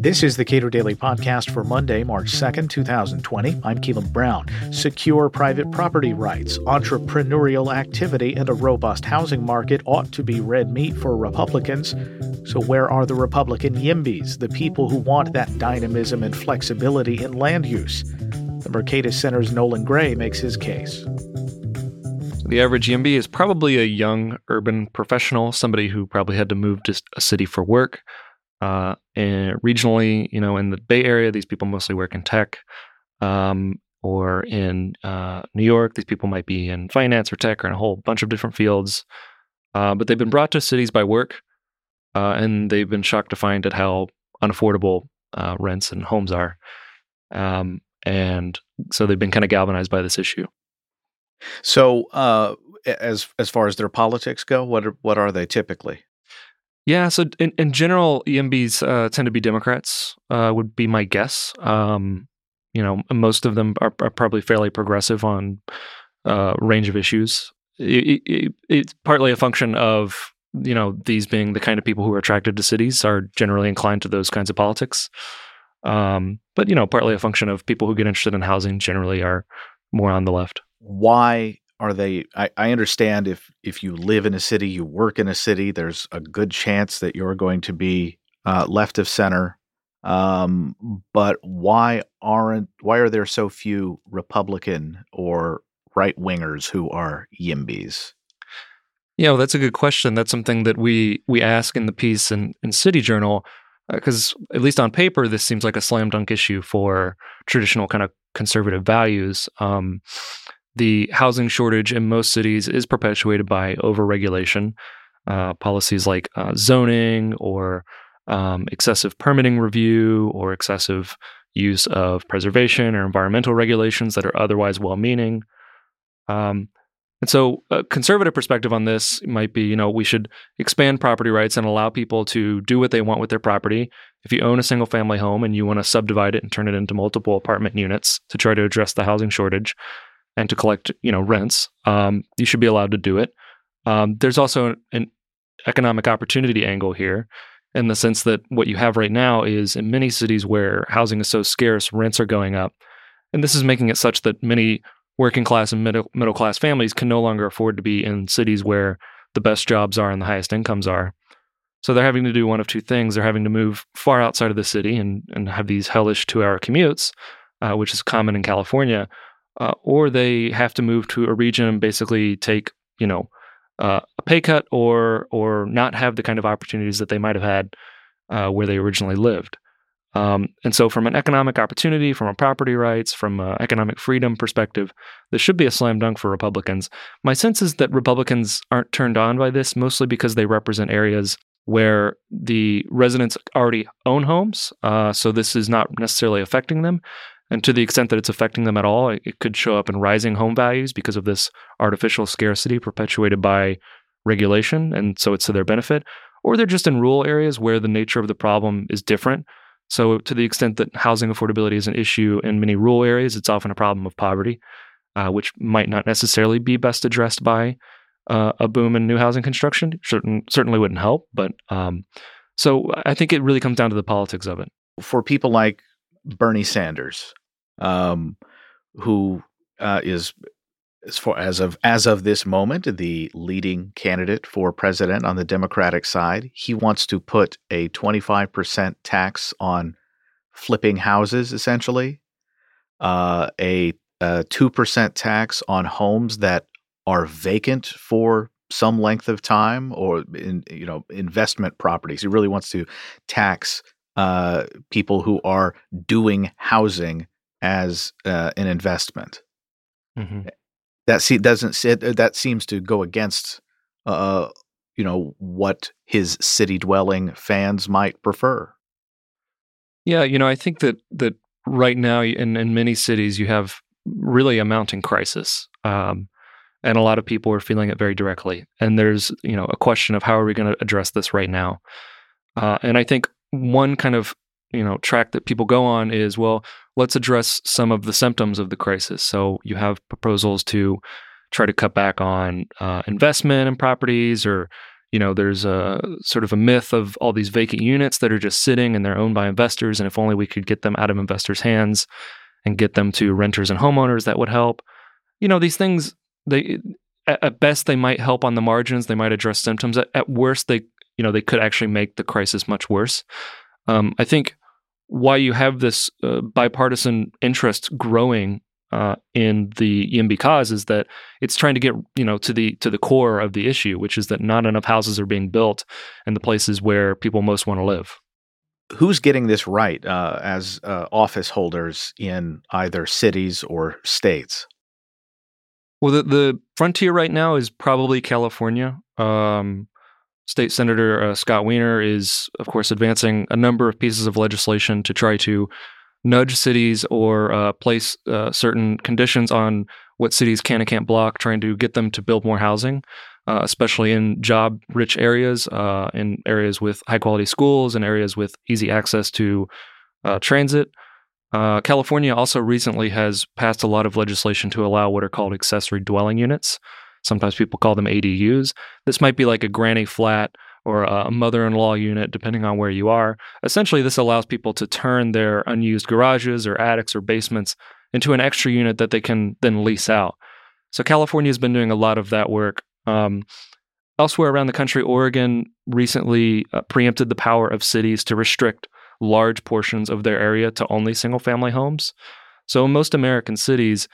This is the Cato Daily Podcast for Monday, March 2nd, 2020. I'm Caleb Brown. Secure private property rights, entrepreneurial activity, and a robust housing market ought to be red meat for Republicans. So, where are the Republican YIMBYs, the people who want that dynamism and flexibility in land use? The Mercatus Center's Nolan Gray makes his case. The average YIMBY is probably a young urban professional, somebody who probably had to move to a city for work uh, and regionally, you know, in the Bay Area, these people mostly work in tech. Um, or in uh, New York, these people might be in finance or tech or in a whole bunch of different fields. Uh, but they've been brought to cities by work, uh, and they've been shocked to find at how unaffordable uh, rents and homes are. Um, and so they've been kind of galvanized by this issue. So, uh, as as far as their politics go, what are, what are they typically? Yeah, so in, in general, YIMBYs uh, tend to be Democrats, uh, would be my guess. Um, you know, most of them are, are probably fairly progressive on a uh, range of issues. It, it, it's partly a function of, you know, these being the kind of people who are attracted to cities are generally inclined to those kinds of politics. Um, but, you know, partly a function of people who get interested in housing generally are more on the left. Why are they I, I understand if if you live in a city you work in a city there's a good chance that you're going to be uh, left of center um, but why aren't why are there so few republican or right wingers who are yimbys yeah well, that's a good question. That's something that we we ask in the piece in, in city journal because uh, at least on paper this seems like a slam dunk issue for traditional kind of conservative values um, the housing shortage in most cities is perpetuated by overregulation. Uh, policies like uh, zoning or um, excessive permitting review or excessive use of preservation or environmental regulations that are otherwise well meaning. Um, and so, a conservative perspective on this might be you know, we should expand property rights and allow people to do what they want with their property. If you own a single family home and you want to subdivide it and turn it into multiple apartment units to try to address the housing shortage, and to collect you know rents, um, you should be allowed to do it. Um, there's also an economic opportunity angle here in the sense that what you have right now is in many cities where housing is so scarce, rents are going up. And this is making it such that many working class and middle, middle class families can no longer afford to be in cities where the best jobs are and the highest incomes are. So they're having to do one of two things. They're having to move far outside of the city and, and have these hellish two hour commutes, uh, which is common in California, uh, or they have to move to a region and basically take you know uh, a pay cut or or not have the kind of opportunities that they might have had uh, where they originally lived. Um, and so, from an economic opportunity, from a property rights, from an economic freedom perspective, this should be a slam dunk for Republicans. My sense is that Republicans aren't turned on by this, mostly because they represent areas where the residents already own homes. Uh, so, this is not necessarily affecting them. And to the extent that it's affecting them at all, it could show up in rising home values because of this artificial scarcity perpetuated by regulation. And so it's to their benefit. Or they're just in rural areas where the nature of the problem is different. So, to the extent that housing affordability is an issue in many rural areas, it's often a problem of poverty, uh, which might not necessarily be best addressed by uh, a boom in new housing construction. Certain, certainly wouldn't help. But um, so I think it really comes down to the politics of it. For people like Bernie Sanders, um, who uh, is as far as of as of this moment the leading candidate for president on the Democratic side. He wants to put a 25% tax on flipping houses, essentially, uh, a, a 2% tax on homes that are vacant for some length of time or in you know investment properties. He really wants to tax uh, people who are doing housing as uh, an investment. Mm-hmm. That doesn't that seems to go against uh, you know what his city dwelling fans might prefer. Yeah, you know, I think that that right now in in many cities you have really a mounting crisis. Um, and a lot of people are feeling it very directly. And there's, you know, a question of how are we going to address this right now? Uh, and I think one kind of you know track that people go on is well let's address some of the symptoms of the crisis. So you have proposals to try to cut back on uh, investment in properties or you know there's a sort of a myth of all these vacant units that are just sitting and they're owned by investors and if only we could get them out of investors hands and get them to renters and homeowners that would help. You know these things they at best they might help on the margins. They might address symptoms. At, at worst they you know they could actually make the crisis much worse. Um, i think why you have this uh, bipartisan interest growing uh, in the YIMBY cause is that it's trying to get you know to the to the core of the issue, which is that not enough houses are being built in the places where people most want to live. Who's getting this right uh, as uh, office holders in either cities or states? Well, the, the frontier right now is probably California. Um, State Senator uh, Scott Wiener is, of course, advancing a number of pieces of legislation to try to nudge cities or uh, place uh, certain conditions on what cities can and can't block, trying to get them to build more housing, uh, especially in job rich areas, uh, in areas with high quality schools, and areas with easy access to uh, transit. California also recently has passed a lot of legislation to allow what are called accessory dwelling units. Sometimes people call them ADUs. This might be like a granny flat or a mother in law unit, depending on where you are. Essentially, this allows people to turn their unused garages or attics or basements into an extra unit that they can then lease out. So, California has been doing a lot of that work. Um, elsewhere around the country, Oregon recently uh, preempted the power of cities to restrict large portions of their area to only single family homes. So, in most American cities,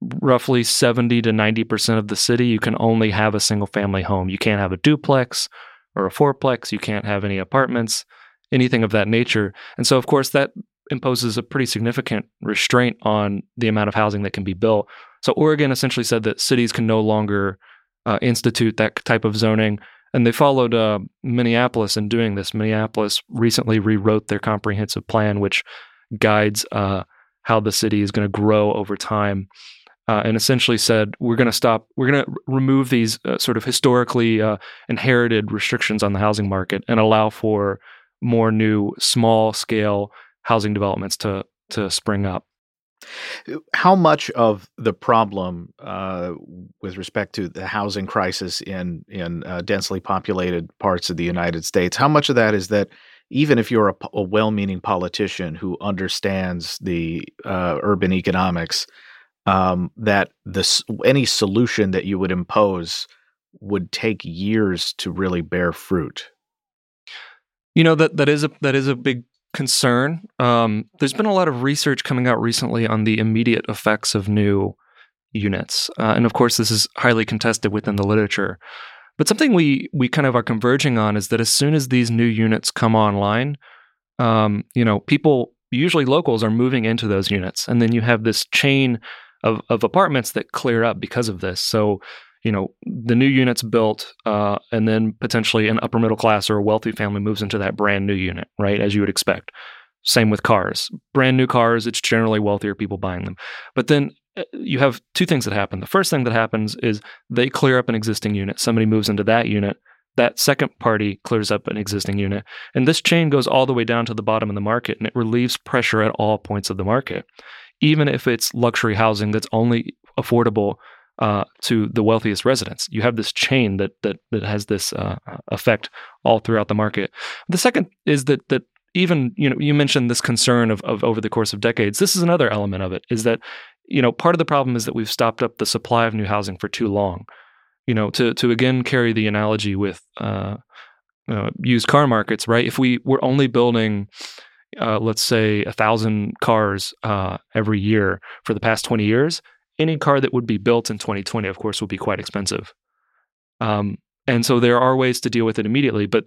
roughly 70 to 90% of the city, you can only have a single family home. You can't have a duplex or a fourplex. You can't have any apartments, anything of that nature. And so, of course, that imposes a pretty significant restraint on the amount of housing that can be built. So, Oregon essentially said that cities can no longer uh, institute that type of zoning. And they followed uh, Minneapolis in doing this. Minneapolis recently rewrote their comprehensive plan, which guides uh, how the city is going to grow over time uh, and essentially said, we're going to stop, we're going to remove these uh, sort of historically uh, inherited restrictions on the housing market and allow for more new small scale housing developments to, to spring up. How much of the problem uh, with respect to the housing crisis in in uh, densely populated parts of the United States? How much of that is that even if you're a, a well-meaning politician who understands the uh, urban economics, um, that any solution that you would impose would take years to really bear fruit. You know that that is a that is a big concern. Um, there's been a lot of research coming out recently on the immediate effects of new units, uh, and of course, this is highly contested within the literature. But something we we kind of are converging on is that as soon as these new units come online, um, you know, people usually locals are moving into those units, and then you have this chain of, of apartments that clear up because of this. So, you know, the new unit's built, uh, and then potentially an upper middle class or a wealthy family moves into that brand new unit, right? As you would expect. Same with cars. Brand new cars, it's generally wealthier people buying them. But then uh, you have two things that happen. The first thing that happens is they clear up an existing unit. Somebody moves into that unit. That second party clears up an existing unit. And this chain goes all the way down to the bottom of the market and it relieves pressure at all points of the market even if it's luxury housing that's only affordable uh, to the wealthiest residents. You have this chain that that that has this uh, effect all throughout the market. The second is that that even you know you mentioned this concern of, of over the course of decades. This is another element of it. Is that you know part of the problem is that we've stopped up the supply of new housing for too long. You know to to again carry the analogy with uh, uh used car markets, right? If we were only building uh, let's say a thousand cars uh, every year for the past 20 years, any car that would be built in 2020, of course, would be quite expensive. Um, and so there are ways to deal with it immediately, but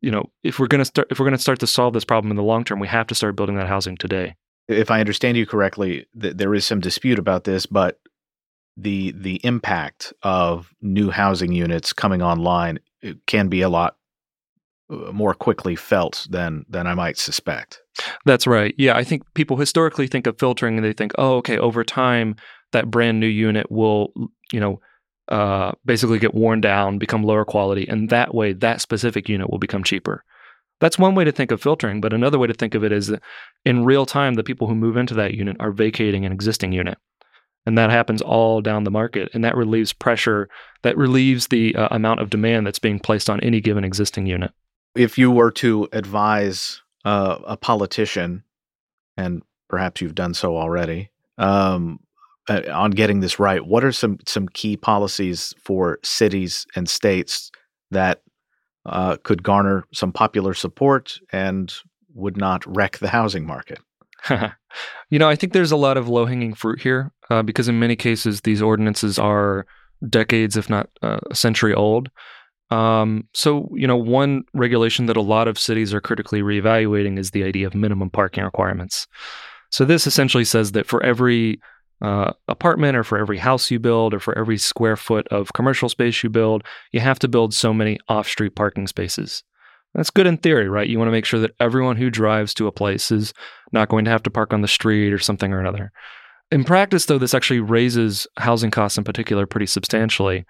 you know, if we're going to start, if we're going to start to solve this problem in the long term, we have to start building that housing today. If I understand you correctly, th- there is some dispute about this, but the the impact of new housing units coming online can be a lot more quickly felt than than I might suspect. That's right. Yeah, I think people historically think of filtering and they think, oh, okay, over time that brand new unit will, you know, uh, basically get worn down, become lower quality, and that way that specific unit will become cheaper. That's one way to think of filtering, but another way to think of it is that in real time, the people who move into that unit are vacating an existing unit. And that happens all down the market. And that relieves pressure, that relieves the uh, amount of demand that's being placed on any given existing unit. If you were to advise uh, a politician, and perhaps you've done so already, um, uh, on getting this right, what are some some key policies for cities and states that uh, could garner some popular support and would not wreck the housing market? you know, I think there's a lot of low hanging fruit here uh, because in many cases these ordinances are decades, if not uh, a century old. Um, so, you know, one regulation that a lot of cities are critically reevaluating is the idea of minimum parking requirements. So, this essentially says that for every uh, apartment or for every house you build or for every square foot of commercial space you build, you have to build so many off street parking spaces. That's good in theory, right? You want to make sure that everyone who drives to a place is not going to have to park on the street or something or another. In practice, though, this actually raises housing costs in particular pretty substantially.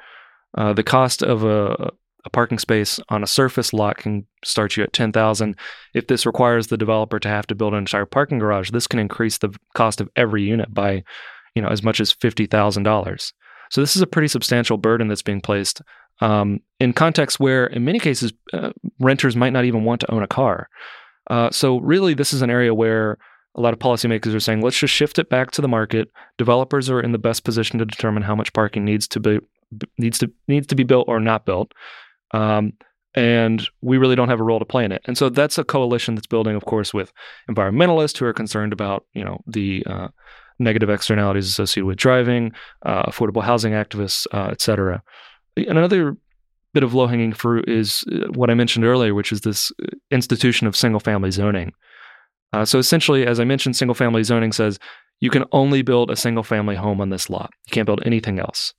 Uh, the cost of a, a parking space on a surface lot can start you at 10,000. If this requires the developer to have to build an entire parking garage, this can increase the cost of every unit by, you know, as much as $50,000. So this is a pretty substantial burden that's being placed um, in contexts where, in many cases, uh, renters might not even want to own a car. Uh, so, really, this is an area where a lot of policymakers are saying, let's just shift it back to the market. Developers are in the best position to determine how much parking needs to be needs to needs to be built or not built. Um, and we really don't have a role to play in it. And so that's a coalition that's building, of course, with environmentalists who are concerned about, you know, the uh, negative externalities associated with driving, uh, affordable housing activists, uh, et cetera. Another bit of low hanging fruit is uh, what I mentioned earlier, which is this uh, institution of single family zoning. Uh, so essentially, as I mentioned, single family zoning says you can only build a single family home on this lot. You can't build anything else.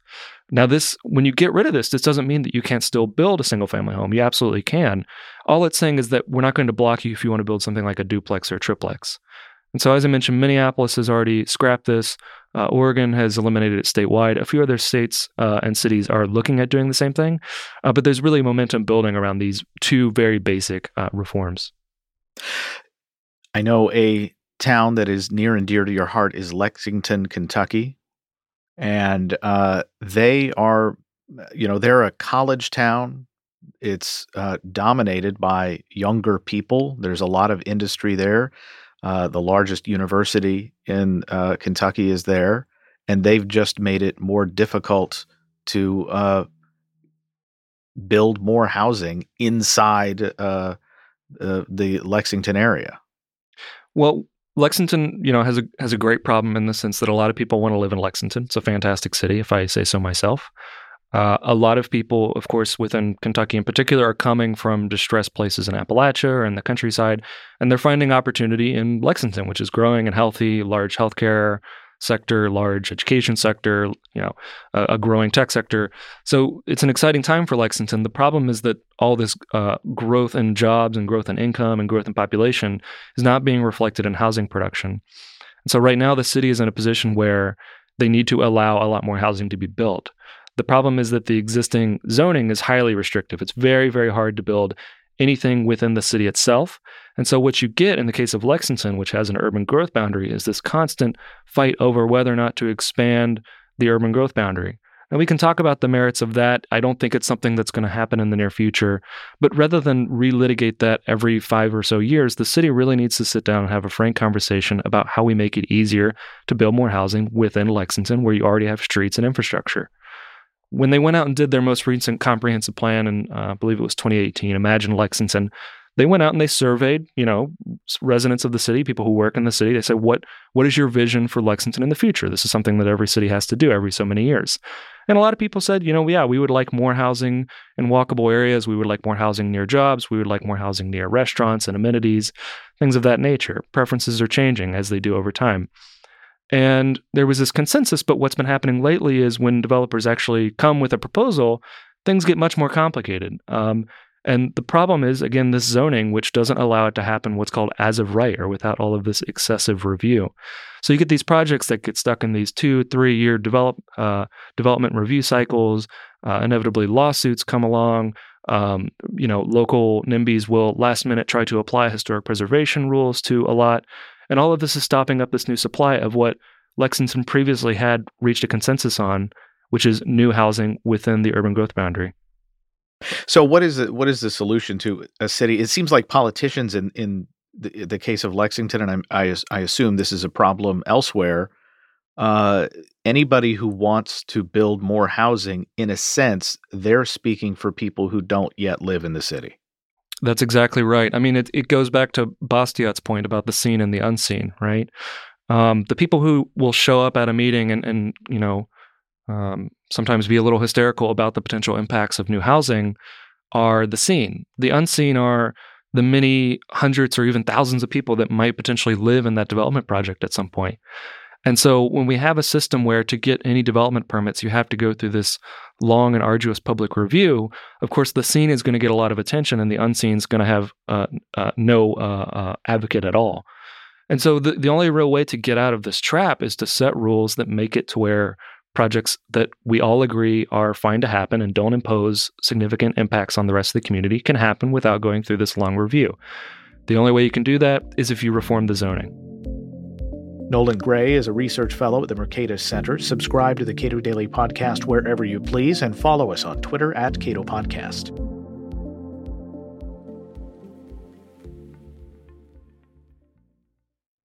Now, this when you get rid of this, this doesn't mean that you can't still build a single family home. You absolutely can. All it's saying is that we're not going to block you if you want to build something like a duplex or a triplex. And so, as I mentioned, Minneapolis has already scrapped this. Uh, Oregon has eliminated it statewide. A few other states uh, and cities are looking at doing the same thing. Uh, but there's really momentum building around these two very basic uh, reforms. I know a town that is near and dear to your heart is Lexington, Kentucky. And uh, they are, you know, they're a college town. It's uh, dominated by younger people. There's a lot of industry there. Uh, the largest university in uh, Kentucky is there, and they've just made it more difficult to uh, build more housing inside uh, the Lexington area. Well, Lexington, you know, has a has a great problem in the sense that a lot of people want to live in Lexington. It's a fantastic city, if I say so myself. Uh, a lot of people, of course, within Kentucky in particular, are coming from distressed places in Appalachia or in the countryside, and they're finding opportunity in Lexington, which is growing and healthy, large healthcare sector, large education sector, you know, a, a, growing tech sector. So it's an exciting time for Lexington. The problem is that all this uh, growth in jobs and growth in income and growth in population is not being reflected in housing production. And so right now, the city is in a position where they need to allow a lot more housing to be built. The problem is that the existing zoning is highly restrictive. It's very, very hard to build anything within the city itself. And so, what you get in the case of Lexington, which has an urban growth boundary, is this constant fight over whether or not to expand the urban growth boundary. And we can talk about the merits of that. I don't think it's something that's going to happen in the near future. But rather than relitigate that every five or so years, the city really needs to sit down and have a frank conversation about how we make it easier to build more housing within Lexington, where you already have streets and infrastructure when they went out and did their most recent comprehensive plan, and uh, I believe it was 2018, Imagine Lexington, they went out and they surveyed, you know, residents of the city, people who work in the city. They said, "What what is your vision for Lexington in the future?" This is something that every city has to do every so many years. And a lot of people said, you know, yeah, we would like more housing in walkable areas. We would like more housing near jobs. We would like more housing near restaurants and amenities, things of that nature. Preferences are changing as they do over time. And there was this consensus, but what's been happening lately is when developers actually come with a proposal, things get much more complicated. Um, and the problem is, again, this zoning, which doesn't allow it to happen what's called as of right or without all of this excessive review. So you get these projects that get stuck in these two, three year develop, uh, development review cycles. Uh, inevitably, lawsuits come along. Um, you know, local NIMBYs will last minute try to apply historic preservation rules to a lot. And all of this is stopping up this new supply of what Lexington previously had reached a consensus on, which is new housing within the urban growth boundary. So, what is the, what is the solution to a city? It seems like politicians in in the, the case of Lexington, and I, I, I assume this is a problem elsewhere. Uh, anybody who wants to build more housing, in a sense, they're speaking for people who don't yet live in the city. That's exactly right. I mean, it, it goes back to Bastiat's point about the seen and the unseen, right? Um, the people who will show up at a meeting and, and you know, um, sometimes be a little hysterical about the potential impacts of new housing are the seen. The unseen are the many hundreds or even thousands of people that might potentially live in that development project at some point. And so when we have a system where to get any development permits, you have to go through this long and arduous public review, of course, the seen is going to get a lot of attention and the unseen is going to have uh, uh, no uh, uh, advocate at all. And so the, the only real way to get out of this trap is to set rules that make it to where projects that we all agree are fine to happen and don't impose significant impacts on the rest of the community can happen without going through this long review. The only way you can do that is if you reform the zoning. Nolan Gray is a research fellow at the Mercatus Center. Subscribe to the Cato Daily Podcast wherever you please and follow us on Twitter at Cato Podcast.